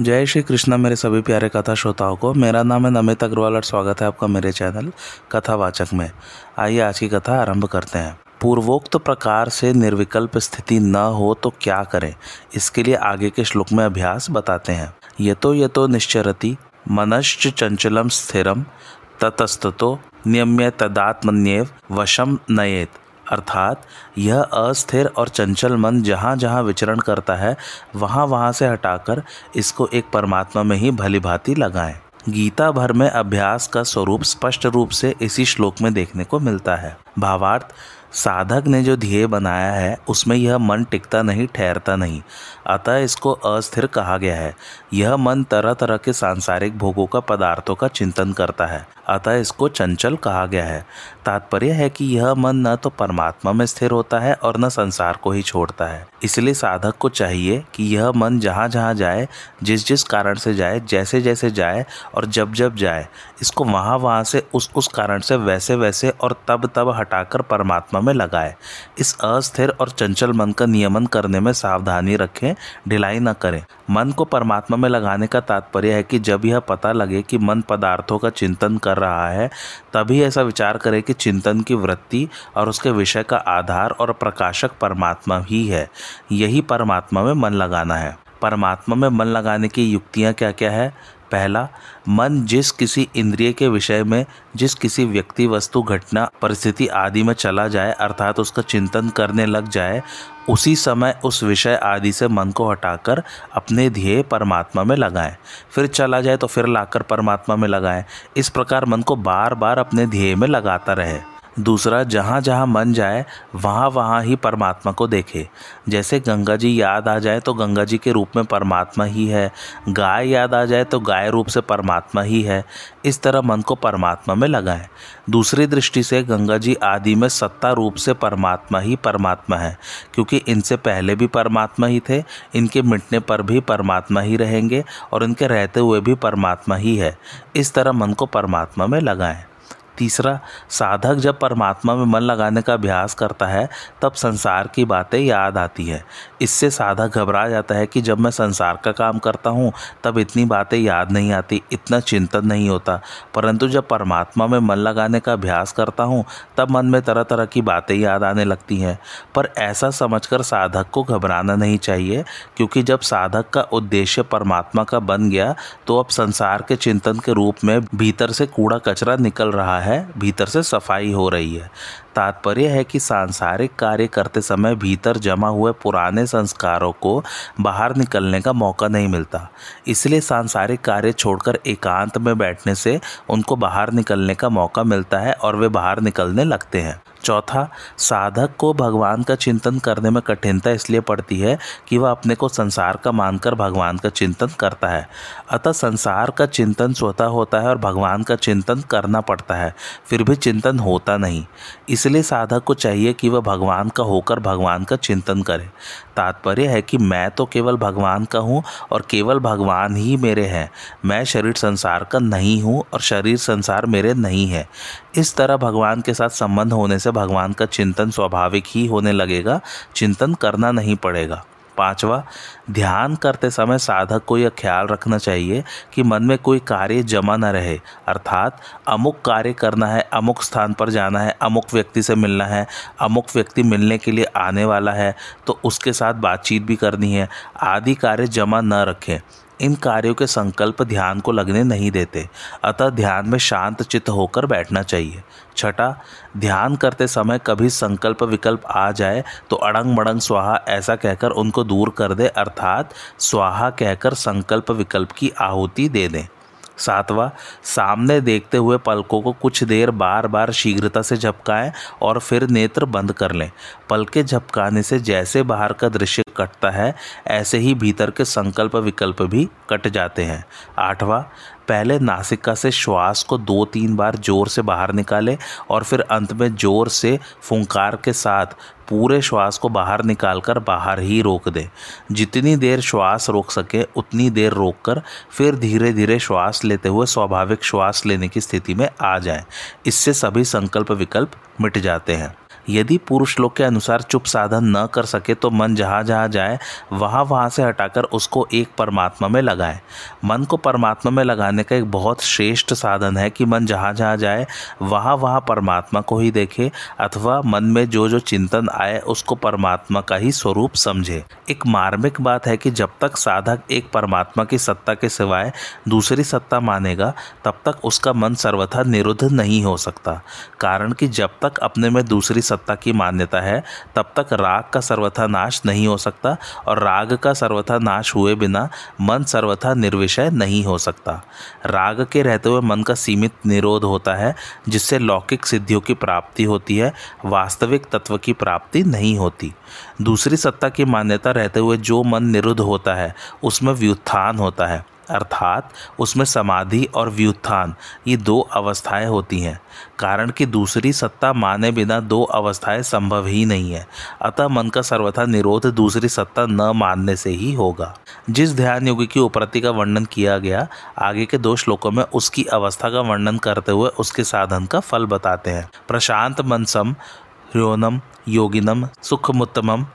जय श्री कृष्णा, मेरे सभी प्यारे कथा श्रोताओं को। मेरा नाम है नमित अग्रवाल और स्वागत है आपका मेरे चैनल कथावाचक में। आइए आज की कथा आरंभ करते हैं। पूर्वोक्त प्रकार से निर्विकल्प स्थिति न हो तो क्या करें? इसके लिए आगे के श्लोक में अभ्यास बताते हैं। ये तो ये तो निश्चरति, मनश्च चंचलम स्थिरम ततस्तो नियम्य तदात्मन्यव वशम नयेत। अर्थात यह अस्थिर और चंचल मन जहाँ जहाँ विचरण करता है, वहाँ वहाँ से हटाकर इसको एक परमात्मा में ही भली भांति लगाएँ। गीता भर में अभ्यास का स्वरूप स्पष्ट रूप से इसी श्लोक में देखने को मिलता है। भावार्थ, साधक ने जो ध्येय बनाया है, उसमें यह मन टिकता नहीं, ठहरता नहीं। अतः इसको अस्थिर कहा गया है। यह मन तरह तरह के सांसारिक भोगों का पदार्थों का चिंतन करता है। अतः इसको चंचल कहा गया है। तात्पर्य है कि यह मन न तो परमात्मा में स्थिर होता है और न संसार को ही छोड़ता है। इसलिए साधक को चाहिए कि यह मन जहाँ जहाँ जाए, जिस जिस कारण से जाए, जैसे जैसे जाए और जब जब जाए, इसको वहाँ वहाँ से उस उस कारण से वैसे वैसे और तब तब हटाकर परमात्मा में लगाए। इस अस्थिर और चंचल मन का नियमन करने में सावधानी रखें, ढिलाई न करें। मन को परमात्मा में लगाने का तात्पर्य है कि जब यह पता लगे कि मन पदार्थों का चिंतन कर रहा है, तभी ऐसा विचार करें कि चिंतन की वृत्ति और उसके विषय का आधार और प्रकाशक परमात्मा ही है। यही परमात्मा में मन लगाना है। परमात्मा में मन लगाने की युक्तियाँ क्या क्या है? पहला, मन जिस किसी इंद्रिय के विषय में, जिस किसी व्यक्ति, वस्तु, घटना, परिस्थिति आदि में चला जाए, अर्थात उसका चिंतन करने लग जाए, उसी समय उस विषय आदि से मन को हटाकर अपने ध्येय परमात्मा में लगाएँ। फिर चला जाए तो फिर लाकर परमात्मा में लगाएँ। इस प्रकार मन को बार बार अपने ध्येय में लगाता रहे। दूसरा, जहाँ जहाँ मन जाए, वहाँ वहाँ ही परमात्मा को देखे। जैसे गंगा जी याद आ जाए तो गंगा जी के रूप में परमात्मा ही है। गाय याद आ जाए तो गाय रूप से परमात्मा ही है। इस तरह मन को परमात्मा में लगाएँ। दूसरी दृष्टि से गंगा जी आदि में सत्ता रूप से परमात्मा ही परमात्मा है, क्योंकि इनसे पहले भी परमात्मा ही थे, इनके मिटने पर भी परमात्मा ही रहेंगे और इनके रहते हुए भी परमात्मा ही है। इस तरह मन को परमात्मा में लगाएँ। तीसरा, साधक जब परमात्मा में मन लगाने का अभ्यास करता है, तब संसार की बातें याद आती है। इससे साधक घबरा जाता है कि जब मैं संसार का काम करता हूँ, तब इतनी बातें याद नहीं आती, इतना चिंतन नहीं होता। परंतु जब परमात्मा में मन लगाने का अभ्यास करता हूँ, तब मन में तरह तरह की बातें याद आने लगती हैं। पर ऐसा समझकर साधक को घबराना नहीं चाहिए, क्योंकि जब साधक का उद्देश्य परमात्मा का बन गया तो अब संसार के चिंतन के रूप में भीतर से कूड़ा कचरा निकल रहा है भीतर से सफ़ाई हो रही है। तात्पर्य है कि सांसारिक कार्य करते समय भीतर जमा हुए पुराने संस्कारों को बाहर निकलने का मौका नहीं मिलता। इसलिए सांसारिक कार्य छोड़कर एकांत में बैठने से उनको बाहर निकलने का मौका मिलता है और वे बाहर निकलने लगते हैं। चौथा, साधक को भगवान का चिंतन करने में कठिनता इसलिए पड़ती है कि वह अपने को संसार का मानकर भगवान का चिंतन करता है। अतः संसार का चिंतन स्वतः होता है और भगवान का चिंतन करना पड़ता है, फिर भी चिंतन होता नहीं। इसलिए साधक को चाहिए कि वह भगवान का होकर भगवान का चिंतन करे। तात्पर्य है कि मैं तो केवल भगवान का हूँ और केवल भगवान ही मेरे हैं। मैं शरीर संसार का नहीं हूँ और शरीर संसार मेरे नहीं है। इस तरह भगवान के साथ संबंध होने से भगवान का चिंतन स्वाभाविक ही होने लगेगा। चिंतन करना नहीं पड़ेगा। पांचवा, ध्यान करते समय साधक को यह ख्याल रखना चाहिए कि मन में कोई कार्य जमा न रहे। अर्थात, अमुक कार्य करना है, अमुक स्थान पर जाना है, अमुक व्यक्ति से मिलना है, अमुक व्यक्ति मिलने के लिए आने वाला है तो उसके साथ बातचीत भी करनी है। आदि कार्य जमा न रखें। इन कार्यों के संकल्प ध्यान को लगने नहीं देते। अतः ध्यान में शांत चित्त होकर बैठना चाहिए। छठा, ध्यान करते समय कभी संकल्प विकल्प आ जाए तो अड़ंग मड़ंग स्वाहा ऐसा कहकर उनको दूर कर दे, अर्थात स्वाहा कहकर संकल्प विकल्प की आहुति दे दें। सातवां, सामने देखते हुए पलकों को कुछ देर बार बार शीघ्रता से झपकाएँ और फिर नेत्र बंद कर लें। पलके झपकाने से जैसे बाहर का दृश्य कटता है, ऐसे ही भीतर के संकल्प विकल्प भी कट जाते हैं। आठवां पहले नासिका से श्वास को दो तीन बार ज़ोर से बाहर निकालें और फिर अंत में ज़ोर से फुंकार के साथ पूरे श्वास को बाहर निकालकर बाहर ही रोक दें जितनी देर श्वास रोक सके, उतनी देर रोककर फिर धीरे धीरे श्वास लेते हुए स्वाभाविक श्वास लेने की स्थिति में आ जाएँ। इससे सभी संकल्प विकल्प मिट जाते हैं यदि पुरुष लोग के अनुसार चुप साधन न कर सके तो मन जहाँ जहाँ जाए, वहाँ वहाँ से हटाकर उसको एक परमात्मा में लगाएँ। मन को परमात्मा में लगाने का एक बहुत श्रेष्ठ साधन है कि मन जहाँ जहाँ जाए, वहाँ वहाँ परमात्मा को ही देखे अथवा मन में जो जो चिंतन आए उसको परमात्मा का ही स्वरूप समझे। एक मार्मिक बात है कि जब तक साधक एक परमात्मा की सत्ता के सिवाय दूसरी सत्ता मानेगा, तब तक उसका मन सर्वथा निरुद्ध नहीं हो सकता। कारण कि जब तक अपने में दूसरी सत्ता की मान्यता है, तब तक राग का सर्वथा नाश नहीं हो सकता और राग का सर्वथा नाश हुए बिना मन सर्वथा निर्विषय नहीं हो सकता। राग के रहते हुए मन का सीमित निरोध होता है, जिससे लौकिक सिद्धियों की प्राप्ति होती है, वास्तविक तत्व की प्राप्ति नहीं होती। दूसरी सत्ता की मान्यता रहते हुए जो मन निरुद्ध होता है, उसमें व्युत्थान होता है। अर्थात उसमें समाधि और व्युत्थान, ये दो अवस्थाएँ होती हैं। कारण कि दूसरी सत्ता माने बिना दो अवस्थाएँ संभव ही नहीं है। अतः मन का सर्वथा निरोध दूसरी सत्ता न मानने से ही होगा। जिस ध्यान योगी की उपरति का वर्णन किया गया, आगे के दो श्लोकों में उसकी अवस्था का वर्णन करते हुए उसके साधन का फल बताते हैं। प्रशांत मनसम, ह्योनम, योगिनम, सुखमुत्तमम,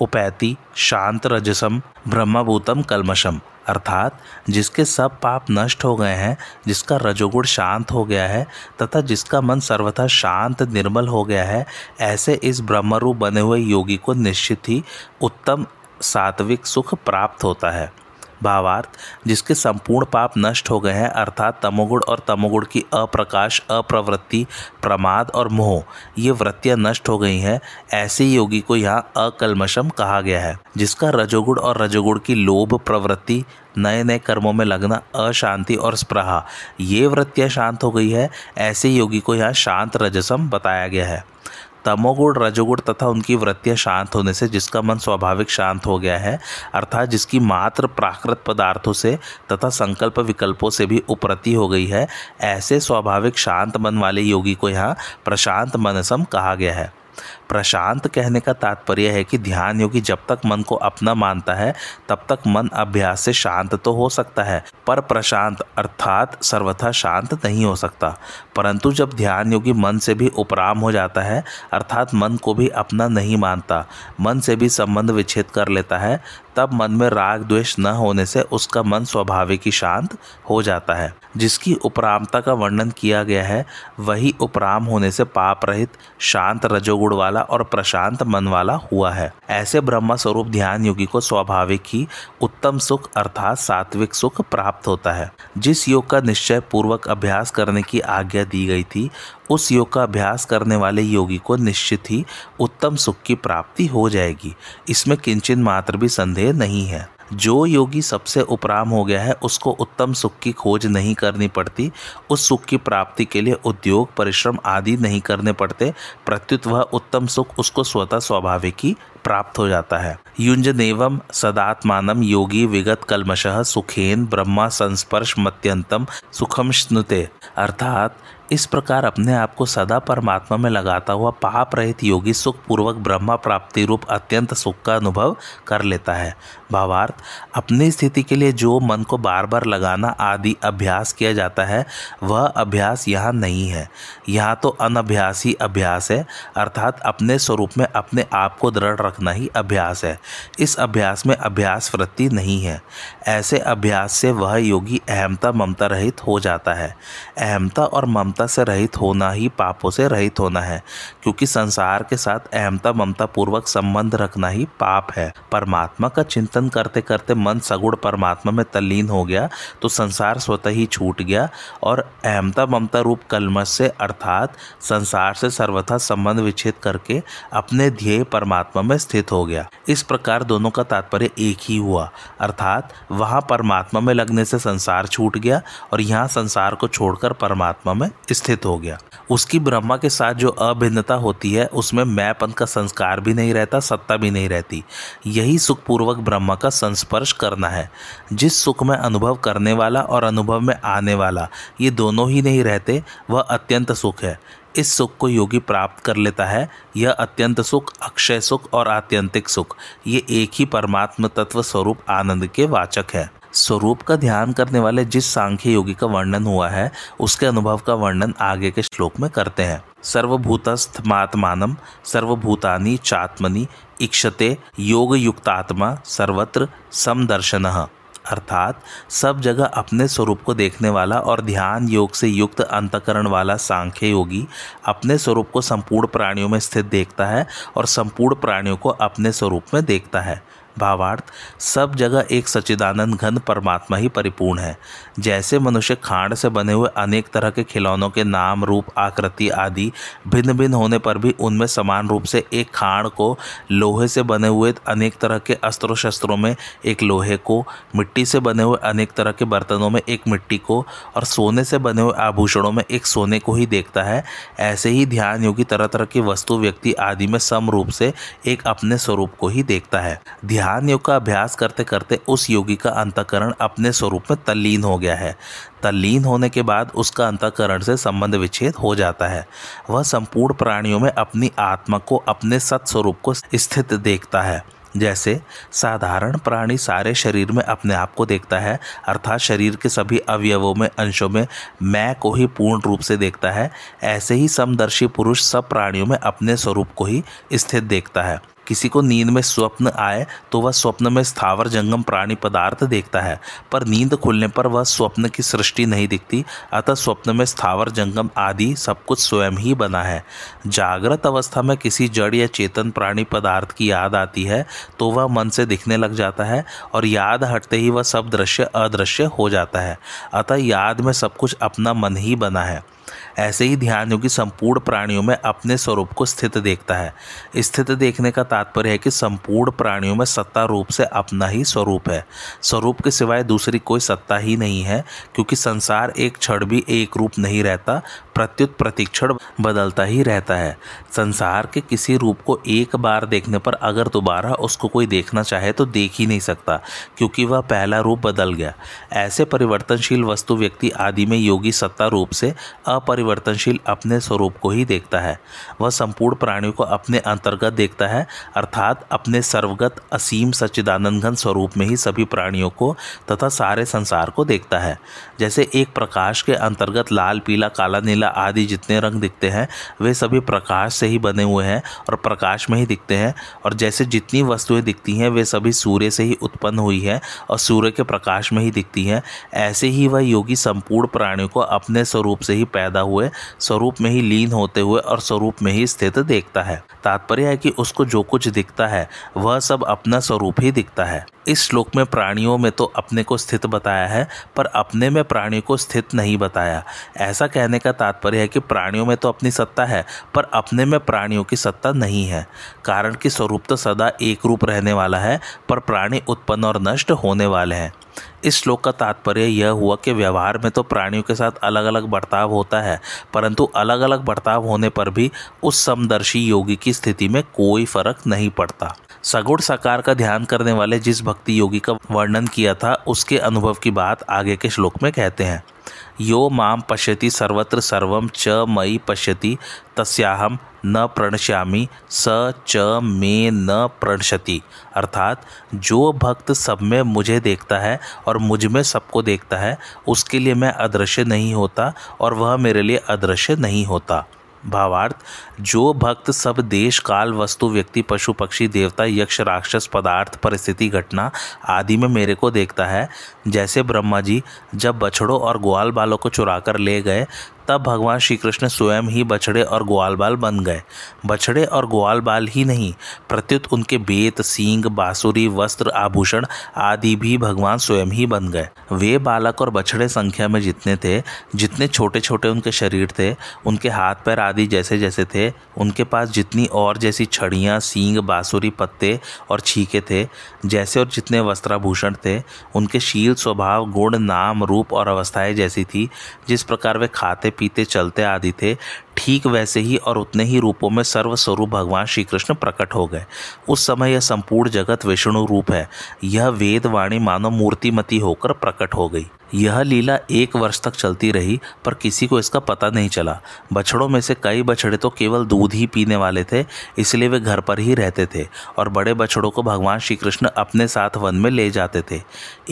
उपैति, शांत रजसम, ब्रह्मभूतम कलमशम अर्थात जिसके सब पाप नष्ट हो गए हैं, जिसका रजोगुण शांत हो गया है, तथा जिसका मन सर्वथा शांत निर्मल हो गया है, ऐसे इस ब्रह्मरूप बने हुए योगी को निश्चित ही उत्तम सात्विक सुख प्राप्त होता है। भावार्थ, जिसके संपूर्ण पाप नष्ट हो गए हैं, अर्थात तमोगुण और तमोगुण की अप्रकाश, अप्रवृत्ति, प्रमाद और मोह, ये वृत्तियाँ नष्ट हो गई हैं, ऐसे योगी को यहाँ अकलमशम कहा गया है, जिसका रजोगुण और रजोगुण की लोभ, प्रवृत्ति नए नए कर्मों में लगना अशांति और स्प्रहा, ये वृत्तियाँ शांत हो गई है, ऐसे योगी को यहाँ शांत रजसम बताया गया है। तमोगुण, रजोगुण तथा उनकी वृत्तियाँ शांत होने से जिसका मन स्वाभाविक शांत हो गया है, अर्थात जिसकी मात्र प्राकृत पदार्थों से तथा संकल्प विकल्पों से भी उपरति हो गई है, ऐसे स्वाभाविक शांत मन वाले योगी को यहाँ प्रशांत मनसम कहा गया है। प्रशांत कहने का तात्पर्य है कि ध्यान योगी जब तक मन को अपना मानता है, तब तक मन अभ्यास से शांत तो हो सकता है, पर प्रशांत अर्थात सर्वथा शांत नहीं हो सकता। परंतु जब ध्यान योगी मन से भी उपराम हो जाता है, अर्थात मन को भी अपना नहीं मानता, मन से भी संबंध विच्छेद कर लेता है तब मन में राग द्वेष न होने से उसका मन स्वाभाविक ही शांत हो जाता है। जिसकी उपरामता का वर्णन किया गया है, वही उपराम होने से पाप रहित, शांत रजोगुण वाला और प्रशांत मन वाला हुआ है। ऐसे ब्रह्म स्वरूप ध्यान योगी को स्वाभाविक ही उत्तम सुख अर्थात सात्विक सुख प्राप्त होता है। जिस योग का निश्चय पूर्वक अभ्यास करने की आज्ञा दी गई थी उस योग का अभ्यास करने वाले योगी को निश्चित ही उत्तम सुख की प्राप्ति हो जाएगी। इसमें किंचन मात्र भी संदेह नहीं है। जो योगी सबसे उपराम हो गया है, उसको उत्तम सुख की खोज नहीं करनी पड़ती। उस सुख की प्राप्ति के लिए उद्योग, परिश्रम आदि नहीं करने पड़ते। प्रत्युत वह उत्तम सुख उसको स्वतः स्वाभाविक ही प्राप्त हो जाता है। युंजनेवम सदात्मानम योगी विगत कलमश सुखेन ब्रह्मा संस्पर्श मत्यंतम सुखम स्नुते। अर्थात इस प्रकार अपने आप को सदा परमात्मा में लगाता हुआ पाप रहित योगी सुखपूर्वक ब्रह्मा प्राप्ति रूप अत्यंत सुख का अनुभव कर लेता है। भावार्थ, अपनी स्थिति के लिए जो मन को बार बार लगाना आदि अभ्यास किया जाता है, वह अभ्यास यहाँ नहीं है। यहाँ तो अनभ्यासी अभ्यास है, अर्थात अपने स्वरूप में अपने आप को दृढ़ रखना ही अभ्यास है। इस अभ्यास में अभ्यास वृत्ति नहीं है। ऐसे अभ्यास से वह योगी अहमता ममता रहित हो जाता है। अहमता और ममता से रहित होना ही पापों से रहित होना है, क्योंकि संसार के साथ अहमता ममता पूर्वक संबंध रखना ही पाप है। परमात्मा का चिंतन करते करते मन सगुण परमात्मा में तल्लीन हो गया तो संसार स्वतः ही छूट गया और अहमता ममता रूप कलमश से अर्थात संसार से सर्वथा संबंध विच्छेद करके अपने ध्येय परमात्मा में स्थित हो गया। इस प्रकार दोनों का तात्पर्य एक ही हुआ, अर्थात वहाँ परमात्मा में लगने से संसार छूट गया और यहाँ संसार को छोड़कर परमात्मा में स्थित हो गया। उसकी ब्रह्मा के साथ जो अभिन्नता होती है, उसमें मैंपन का संस्कार भी नहीं रहता, सत्ता भी नहीं रहती। यही सुखपूर्वक ब्रह्मा का संस्पर्श करना है, जिस सुख में अनुभव करने वाला और अनुभव में आने वाला, ये दोनों ही नहीं रहते, वह अत्यंत सुख है। इस सुख को योगी प्राप्त कर लेता है, यह अत्यंत सुख, अक्षय सुख और आत्यंतिक सुख, ये एक ही परमात्म तत्व स्वरूप आनंद के वाचक है। स्वरूप का ध्यान करने वाले जिस सांख्य योगी का वर्णन हुआ है, उसके अनुभव का वर्णन आगे के श्लोक में करते हैं। सर्वभूतस्थमात्मानम सर्वभूतानि चात्मनि, इक्षते योग युक्तात्मा सर्वत्र समदर्शन। अर्थात, सब जगह अपने स्वरूप को देखने वाला और ध्यान योग से युक्त अंतकरण वाला सांख्य योगी अपने स्वरूप को संपूर्ण प्राणियों में स्थित देखता है और संपूर्ण प्राणियों को अपने स्वरूप में देखता है। भावार्थ सब जगह एक सच्चिदानंद घन परमात्मा ही परिपूर्ण है। जैसे मनुष्य खांड से बने हुए अनेक तरह के खिलौनों के नाम, रूप, आकृति आदि भिन्न भिन्न होने पर भी उनमें समान रूप से एक खांड को लोहे से बने हुए अनेक तरह के अस्त्रों शस्त्रों में, एक लोहे को मिट्टी से बने हुए अनेक तरह के बर्तनों में, एक मिट्टी को और सोने से बने हुए आभूषणों में एक सोने को ही देखता है। ऐसे ही ध्यान योगी तरह तरह की वस्तु, व्यक्ति आदि में सम रूप से एक अपने स्वरूप को ही देखता है। ध्यान योग का अभ्यास करते करते उस योगी का अंतकरण अपने स्वरूप में तल्लीन हो गया। है। तल्लीन होने के बाद उसका अंतकरण से संबंध विच्छेद हो जाता है। वह संपूर्ण प्राणियों में अपनी आत्मा को अपने सत्स्वरूप को स्थित देखता है। जैसे साधारण प्राणी सारे शरीर में अपने आप को देखता है, अर्थात शरीर के सभी अवयवों में, अंशों में मैं को ही पूर्ण रूप से देखता है। ऐसे ही समदर्शी पुरुष सब प्राणियों में अपने स्वरूप को ही स्थित देखता है। किसी को नींद में स्वप्न आए तो वह स्वप्न में स्थावर जंगम प्राणी पदार्थ देखता है, पर नींद खुलने पर वह स्वप्न की सृष्टि नहीं दिखती, अतः स्वप्न में स्थावर जंगम आदि सब कुछ स्वयं ही बना है। जागृत अवस्था में किसी जड़ या चेतन प्राणी पदार्थ की याद आती है तो वह मन से दिखने लग जाता है और याद हटते ही वह सब दृश्य अदृश्य हो जाता है, अतः याद में सब कुछ अपना मन ही बना है। ऐसे ही ध्यान योगी संपूर्ण प्राणियों में अपने स्वरूप को स्थित देखता है। स्थित देखने का तात्पर्य है कि संपूर्ण प्राणियों में सत्ता रूप से अपना ही स्वरूप है। स्वरूप के सिवाय दूसरी कोई सत्ता ही नहीं है, क्योंकि संसार एक क्षण भी एक रूप नहीं रहता, प्रत्युत प्रतिक्षण बदलता ही रहता है। संसार के किसी रूप को एक बार देखने पर अगर दोबारा उसको कोई देखना चाहे तो देख ही नहीं सकता, क्योंकि वह पहला रूप बदल गया। ऐसे परिवर्तनशील वस्तु व्यक्ति आदि में योगी सत्ता रूप से अपरिवर्तनशील अपने स्वरूप को ही देखता है। वह संपूर्ण प्राणियों को अपने अंतर्गत देखता है, अर्थात अपने सर्वगत असीम सच्चिदानंद घन स्वरूप में ही सभी प्राणियों को तथा सारे संसार को देखता है। जैसे एक प्रकाश के अंतर्गत लाल, पीला, काला, नीला आदि जितने रंग दिखते हैं, वे सभी प्रकाश से ही बने हुए हैं और प्रकाश में ही दिखते हैं। और जैसे जितनी वस्तुएँ दिखती हैं, वे सभी सूर्य से ही उत्पन्न हुई है और सूर्य के प्रकाश में ही दिखती हैं। ऐसे ही वह योगी संपूर्ण प्राणियों को अपने स्वरूप से ही पैदा हुए, स्वरूप में ही लीन होते हुए और स्वरूप में ही स्थित देखता है। तात्पर्य है कि उसको जो कुछ दिखता है, वह सब अपना स्वरूप ही दिखता है। इस श्लोक में प्राणियों में तो अपने को स्थित बताया है, पर अपने में प्राणियों को स्थित नहीं बताया। ऐसा कहने का तात्पर्य है कि प्राणियों में तो अपनी सत्ता है, पर अपने में प्राणियों की सत्ता नहीं है। कारण कि स्वरूप तो सदा एक रूप रहने वाला है, पर प्राणी उत्पन्न और नष्ट होने वाले हैं। इस श्लोक का तात्पर्य यह हुआ कि व्यवहार में तो प्राणियों के साथ अलग अलग बर्ताव होता है, परंतु अलग अलग बर्ताव होने पर भी उस समदर्शी योगी की स्थिति में कोई फ़र्क नहीं पड़ता। सगुण साकार का ध्यान करने वाले जिस भक्ति योगी का वर्णन किया था, उसके अनुभव की बात आगे के श्लोक में कहते हैं। यो माम पश्यति सर्वत्र सर्वम च मई पश्यति तस्याहम न प्रणश्यामी, स च मे न प्रणशति अर्थात, जो भक्त सब में मुझे देखता है और मुझमें सबको देखता है, उसके लिए मैं अदृश्य नहीं होता और वह मेरे लिए अदृश्य नहीं होता। भावार्थ, जो भक्त सब देश, काल, वस्तु, व्यक्ति, पशु, पक्षी, देवता, यक्ष, राक्षस, पदार्थ, परिस्थिति, घटना आदि में मेरे को देखता है। जैसे ब्रह्मा जी जब बछड़ों और ग्वाल बालों को चुरा कर ले गए तब भगवान श्री कृष्ण स्वयं ही बछड़े और ग्वाल बाल बन गए। बछड़े और ग्वाल बाल ही नहीं, प्रत्युत उनके बेत, सींग, बांसुरी, वस्त्र, आभूषण आदि भी भगवान स्वयं ही बन गए। वे बालक और बछड़े संख्या में जितने थे, जितने छोटे छोटे उनके शरीर थे, उनके हाथ पैर आदि जैसे जैसे थे, उनके पास जितनी और जैसी छड़ियाँ, सींग, बांसुरी, पत्ते और छीके थे, जैसे और जितने वस्त्राभूषण थे, उनके शील, स्वभाव, गुण, नाम, रूप और अवस्थाएँ जैसी थी, जिस प्रकार वे खाते पीते चलते आदि थे, ठीक वैसे ही और उतने ही रूपों में सर्वस्वरूप भगवान श्री कृष्ण प्रकट हो गए। उस समय यह संपूर्ण जगत विष्णु रूप है। यह वेद वाणी मानव मूर्तिमती होकर प्रकट हो गई। यह लीला एक वर्ष तक चलती रही, पर किसी को इसका पता नहीं चला। बछड़ों में से कई बछड़े तो केवल दूध ही पीने वाले थे, इसलिए वे घर पर ही रहते थे और बड़े बछड़ों को भगवान श्री कृष्ण अपने साथ वन में ले जाते थे।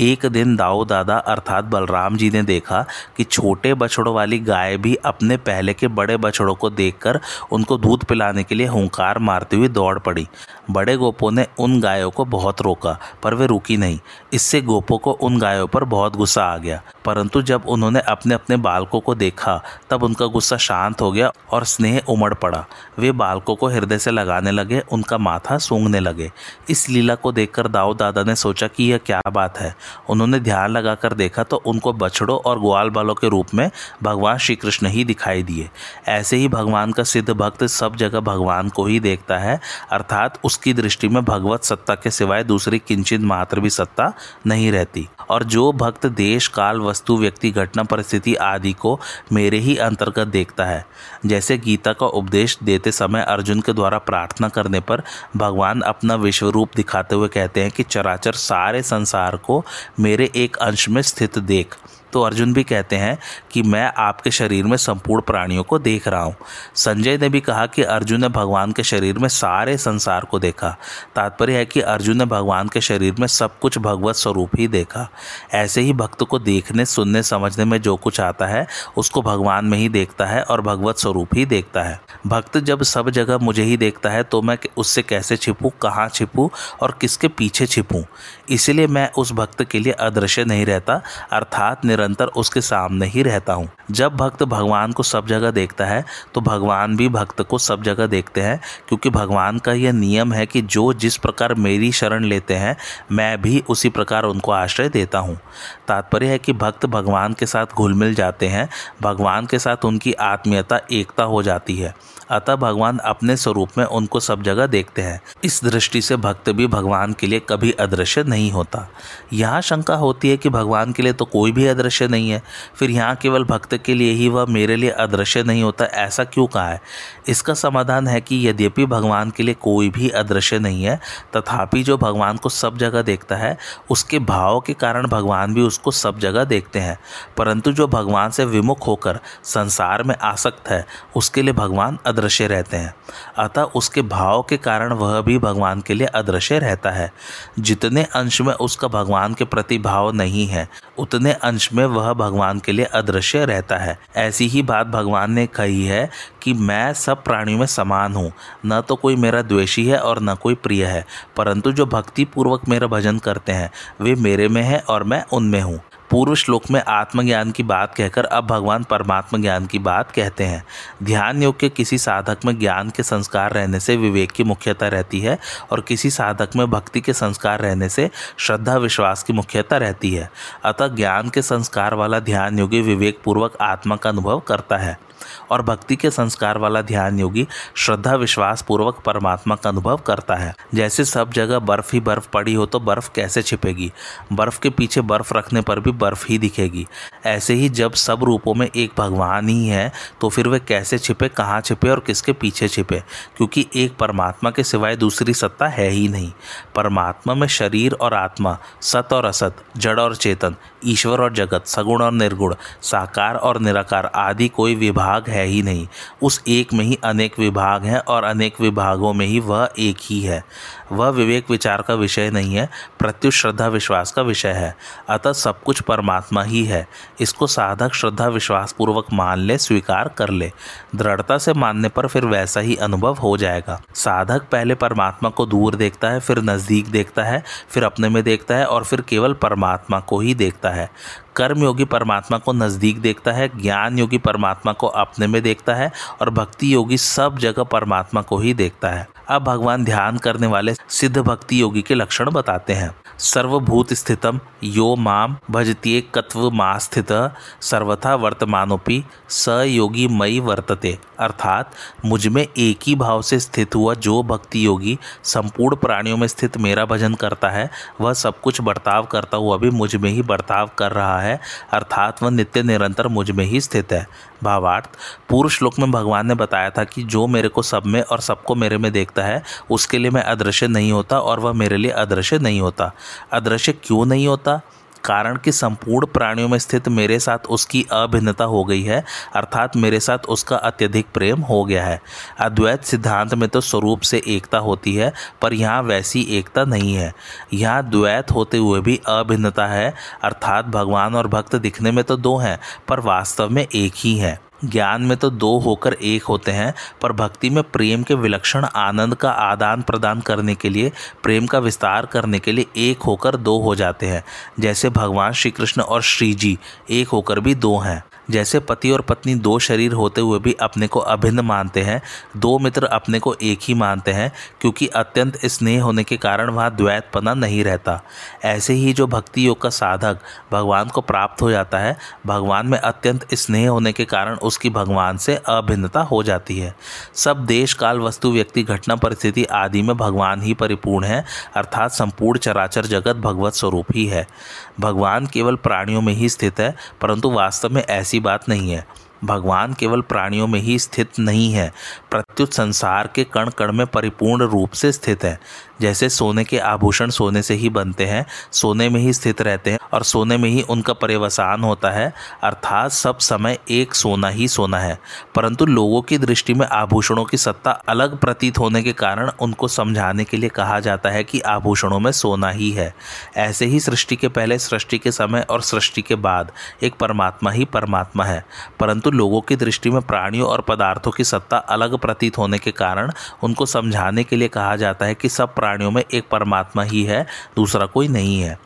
एक दिन दाऊ दादा अर्थात बलराम जी ने देखा कि छोटे बछड़ों वाली गाय भी अपने पहले के बड़े बछड़ों को देखकर उनको दूध पिलाने के लिए हुंकार मारती हुई दौड़ पड़ी। बड़े गोपों ने उन गायों को बहुत रोका, पर वे रुकी नहीं। इससे गोपों को उन गायों पर बहुत गुस्सा आ गया। परंतु जब उन्होंने अपने अपने बालकों को देखा, तब उनका गुस्सा शांत हो गया और स्नेह उमड़ पड़ा। वे बालकों को हृदय से लगाने लगे, उनका माथा सूंघने लगे। इस लीला को देखकर दाऊ दादा ने सोचा कि यह क्या बात है। उन्होंने ध्यान लगाकर देखा तो उनको बछड़ों और ग्वाल बालों के रूप में भगवान श्री कृष्ण ही दिखाई दिए। ऐसे ही भगवान का सिद्ध भक्त सब जगह भगवान को ही देखता है, अर्थात उसकी दृष्टि में भगवत सत्ता के सिवाय दूसरी किंचित मात्र भी सत्ता नहीं रहती। और जो भक्त देश काल वस्तु, व्यक्ति, घटना, परिस्थिति आदि को मेरे ही अंतर्गत देखता है। जैसे गीता का उपदेश देते समय अर्जुन के द्वारा प्रार्थना करने पर भगवान अपना विश्व रूप दिखाते हुए कहते हैं कि चराचर सारे संसार को मेरे एक अंश में स्थित देख। तो अर्जुन भी कहते हैं कि मैं आपके शरीर में संपूर्ण प्राणियों को देख रहा हूँ। संजय ने भी कहा कि अर्जुन ने भगवान के शरीर में सारे संसार को देखा। तात्पर्य है कि अर्जुन ने भगवान के शरीर में सब कुछ भगवत स्वरूप ही देखा। ऐसे ही भक्त को देखने, सुनने, समझने में जो कुछ आता है, उसको भगवान में ही देखता है और भगवत स्वरूप ही देखता है। भक्त जब सब जगह मुझे ही देखता है तो मैं उससे कैसे छिपूँ, कहाँ छिपूँ और किसके पीछे छिपूँ? इसलिए मैं उस भक्त के लिए अदृश्य नहीं रहता, अर्थात निरंतर उसके सामने ही रहता हूँ। जब भक्त भगवान को सब जगह देखता है तो भगवान भी भक्त को सब जगह देखते हैं, क्योंकि भगवान का यह नियम है कि जो जिस प्रकार मेरी शरण लेते हैं, मैं भी उसी प्रकार उनको आश्रय देता हूँ। तात्पर्य है कि भक्त भगवान के साथ घुल मिल जाते हैं, भगवान के साथ उनकी आत्मीयता, एकता हो जाती है। अतः भगवान अपने स्वरूप में उनको सब जगह देखते हैं। इस दृष्टि से भक्त भी भगवान के लिए कभी अदृश्य नहीं होता। यहाँ शंका होती है कि भगवान के लिए तो कोई भी अदृश्य नहीं है। फिर यहाँ केवल भक्त के लिए ही वह मेरे लिए अदृश्य नहीं होता, ऐसा क्यों कहा है? इसका समाधान है कि यद्यपि भगवान के लिए कोई भी अदृश्य नहीं है, तथापि जो भगवान को सब जगह देखता है, उसके भाव के कारण भगवान भी उसको सब जगह देखते हैं। परंतु जो भगवान से विमुख होकर संसार में आसक्त है, उसके लिए भगवान अदृश्य रहते हैं। अतः उसके भाव के कारण वह भी भगवान के लिए अदृश्य रहता है। जितने अंश में उसका भगवान के प्रति भाव नहीं है, उतने अंश में वह भगवान के लिए अदृश्य रहता है। ऐसी ही बात भगवान ने कही है कि मैं सब प्राणियों में समान हूँ। न तो कोई मेरा द्वेषी है और न कोई प्रिय है, परंतु जो भक्ति पूर्वक मेरा भजन करते हैं, वे मेरे में हैं और मैं उनमें हूँ। पूर्व श्लोक में आत्मज्ञान की बात कहकर अब भगवान परमात्म ज्ञान की बात कहते हैं। ध्यान योग के किसी साधक में ज्ञान के संस्कार रहने से विवेक की मुख्यता रहती है और किसी साधक में भक्ति के संस्कार रहने से श्रद्धा, विश्वास की मुख्यता रहती है। अतः ज्ञान के संस्कार वाला ध्यान योगी विवेकपूर्वक आत्मा का अनुभव करता है। और भक्ति के संस्कार वाला ध्यान योगी श्रद्धा, विश्वास पूर्वक परमात्मा का अनुभव करता है। जैसे सब जगह बर्फ़ ही बर्फ़ पड़ी हो तो बर्फ़ कैसे छिपेगी? बर्फ़ के पीछे बर्फ़ रखने पर भी बर्फ़ ही दिखेगी। ऐसे ही जब सब रूपों में एक भगवान ही है तो फिर वे कैसे छिपे, कहाँ छिपे और किसके पीछे छिपे? क्योंकि एक परमात्मा के सिवाय दूसरी सत्ता है ही नहीं। परमात्मा में शरीर और आत्मा, सत और असत, जड़ और चेतन, ईश्वर और जगत, सगुण और निर्गुण, साकार और निराकार आदि कोई विभाग है ही नहीं। उस एक में ही अनेक विभाग हैं और अनेक विभागों में ही वह एक ही है। वह विवेक विचार का विषय नहीं है, प्रत्युत श्रद्धा विश्वास का विषय है। अतः सब कुछ परमात्मा ही है। इसको साधक श्रद्धा विश्वास पूर्वक मान ले, स्वीकार कर ले। दृढ़ता से मानने पर फिर वैसा ही अनुभव हो जाएगा। साधक पहले परमात्मा को दूर देखता है, फिर नज़दीक देखता है, फिर अपने में देखता है और फिर केवल परमात्मा को ही देखता है। कर्म योगी परमात्मा को नज़दीक देखता है ज्ञान योगी परमात्मा को अपने में देखता है और भक्ति योगी सब जगह परमात्मा को ही देखता है। अब भगवान ध्यान करने वाले सिद्ध भक्ति योगी के लक्षण बताते हैं। सर्वभूत स्थितम, यो माम भजतीय कत्व मा स्थित, सर्वथा वर्तमानोपि स योगी मई वर्तते। अर्थात, मुझमें एक ही भाव से स्थित हुआ जो भक्ति योगी संपूर्ण प्राणियों में स्थित मेरा भजन करता है, वह सब कुछ बर्ताव करता हुआ भी मुझमें ही बर्ताव कर रहा है। अर्थात, वह नित्य निरंतर मुझमें ही स्थित है। भावार्थ। पूर्व श्लोक में भगवान ने बताया था कि जो मेरे को सब में और सबको मेरे में देखता है, उसके लिए मैं अदृश्य नहीं होता और वह मेरे लिए अदृश्य नहीं होता। अदृश्य क्यों नहीं होता? कारण कि संपूर्ण प्राणियों में स्थित मेरे साथ उसकी अभिन्नता हो गई है, अर्थात मेरे साथ उसका अत्यधिक प्रेम हो गया है। अद्वैत सिद्धांत में तो स्वरूप से एकता होती है, पर यहाँ वैसी एकता नहीं है। यहाँ द्वैत होते हुए भी अभिन्नता है, अर्थात भगवान और भक्त दिखने में तो दो हैं, पर वास्तव में एक ही है। ज्ञान में तो दो होकर एक होते हैं, पर भक्ति में प्रेम के विलक्षण आनंद का आदान प्रदान करने के लिए, प्रेम का विस्तार करने के लिए एक होकर दो हो जाते हैं। जैसे भगवान श्री कृष्ण और श्री जी एक होकर भी दो हैं। जैसे पति और पत्नी दो शरीर होते हुए भी अपने को अभिन्न मानते हैं, दो मित्र अपने को एक ही मानते हैं, क्योंकि अत्यंत स्नेह होने के कारण वहाँ द्वैतपना नहीं रहता। ऐसे ही जो भक्ति योग का साधक भगवान को प्राप्त हो जाता है, भगवान में अत्यंत स्नेह होने के कारण उसकी भगवान से अभिन्नता हो जाती है। सब देश, काल, वस्तु, व्यक्ति, घटना, परिस्थिति आदि में भगवान ही परिपूर्ण है, अर्थात संपूर्ण चराचर जगत भगवत स्वरूप ही है। भगवान केवल प्राणियों में ही स्थित है, परंतु वास्तव में ऐसी बात नहीं है। भगवान केवल प्राणियों में ही स्थित नहीं है। प्रत्युत संसार के कण कण में परिपूर्ण रूप से स्थित है। जैसे सोने के आभूषण सोने से ही बनते हैं, सोने में ही स्थित रहते हैं और सोने में ही उनका पर्यवसान होता है, अर्थात सब समय एक सोना ही सोना है। परंतु लोगों की दृष्टि में आभूषणों की सत्ता अलग प्रतीत होने के कारण उनको समझाने के लिए कहा जाता है कि आभूषणों में सोना ही है। ऐसे ही सृष्टि के पहले, सृष्टि के समय और सृष्टि के बाद एक परमात्मा ही परमात्मा है। परंतु लोगों की दृष्टि में प्राणियों और पदार्थों की सत्ता अलग प्रतीत होने के कारण उनको समझाने के लिए कहा जाता है कि सब प्राणियों में एक परमात्मा ही है दूसरा कोई नहीं है।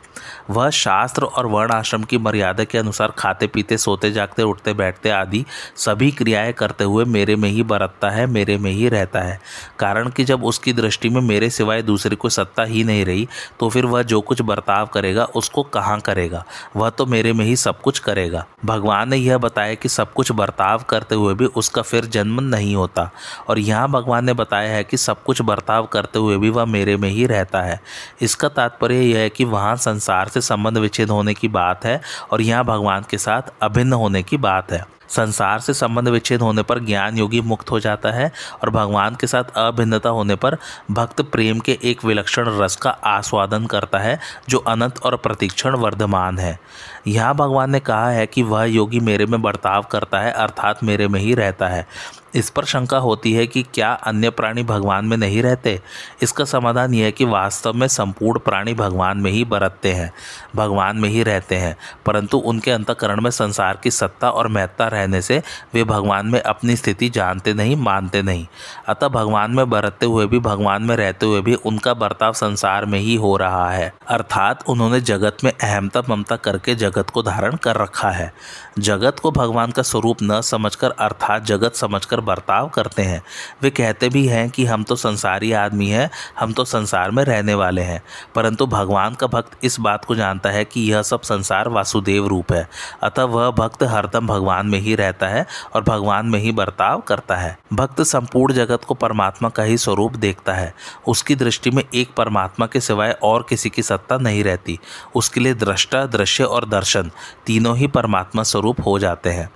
वह शास्त्र और वर्ण आश्रम की मर्यादा के अनुसार खाते, पीते, सोते, जागते, उठते, बैठते आदि सभी क्रियाएँ करते हुए मेरे में ही बरतता है, मेरे में ही रहता है। कारण कि जब उसकी दृष्टि में मेरे सिवाय दूसरी को सत्ता ही नहीं रही तो फिर वह जो कुछ बर्ताव करेगा, उसको कहाँ करेगा? वह तो मेरे में ही सब कुछ करेगा। भगवान ने यह बताया कि सब कुछ बर्ताव करते हुए भी उसका फिर जन्म नहीं होता। और यहाँ भगवान ने बताया है कि सब कुछ बर्ताव करते हुए भी वह मेरे में ही रहता है। इसका तात्पर्य यह है कि वहाँ संसार से संबंध विच्छेद होने की बात है और यहाँ भगवान के साथ अभिन्न होने की बात है। संसार से संबंध विच्छेद होने पर ज्ञान योगी मुक्त हो जाता है और भगवान के साथ अभिन्नता होने पर भक्त प्रेम के एक विलक्षण रस का आस्वादन करता है, जो अनंत और प्रतीक्षण वर्धमान है। यहाँ भगवान ने कहा है कि वह योगी मेरे में बर्ताव करता है, अर्थात मेरे में ही रहता है। इस पर शंका होती है कि क्या अन्य प्राणी भगवान में नहीं रहते? इसका समाधान यह है कि वास्तव में संपूर्ण प्राणी भगवान में ही बरतते हैं। भगवान में ही रहते हैं, परंतु उनके अंतकरण में संसार की सत्ता और महत्ता रहने से वे भगवान में अपनी स्थिति जानते नहीं, मानते नहीं। अतः भगवान में बरतते हुए भी, भगवान में रहते हुए भी उनका बर्ताव संसार में ही हो रहा है। अर्थात उन्होंने जगत में अहमता ममता करके जगत को धारण कर रखा है। जगत को भगवान का स्वरूप न समझकर, अर्थात जगत समझकर बर्ताव करते हैं। वे कहते भी हैं कि हम तो संसारी आदमी हैं, हम तो संसार में रहने वाले हैं, परंतु भगवान का भक्त इस बात को जानता है कि यह सब संसार वासुदेव रूप है। अतः वह भक्त हरदम भगवान में ही रहता है और भगवान में ही बर्ताव करता है। भक्त संपूर्ण जगत को परमात्मा का ही स्वरूप देखता है। उसकी दृष्टि में एक परमात्मा के सिवाय और किसी की सत्ता नहीं रहती। उसके लिए दृष्टा, दृश्य और दर्शन तीनों ही परमात्मा स्वरूप हो जाते हैं।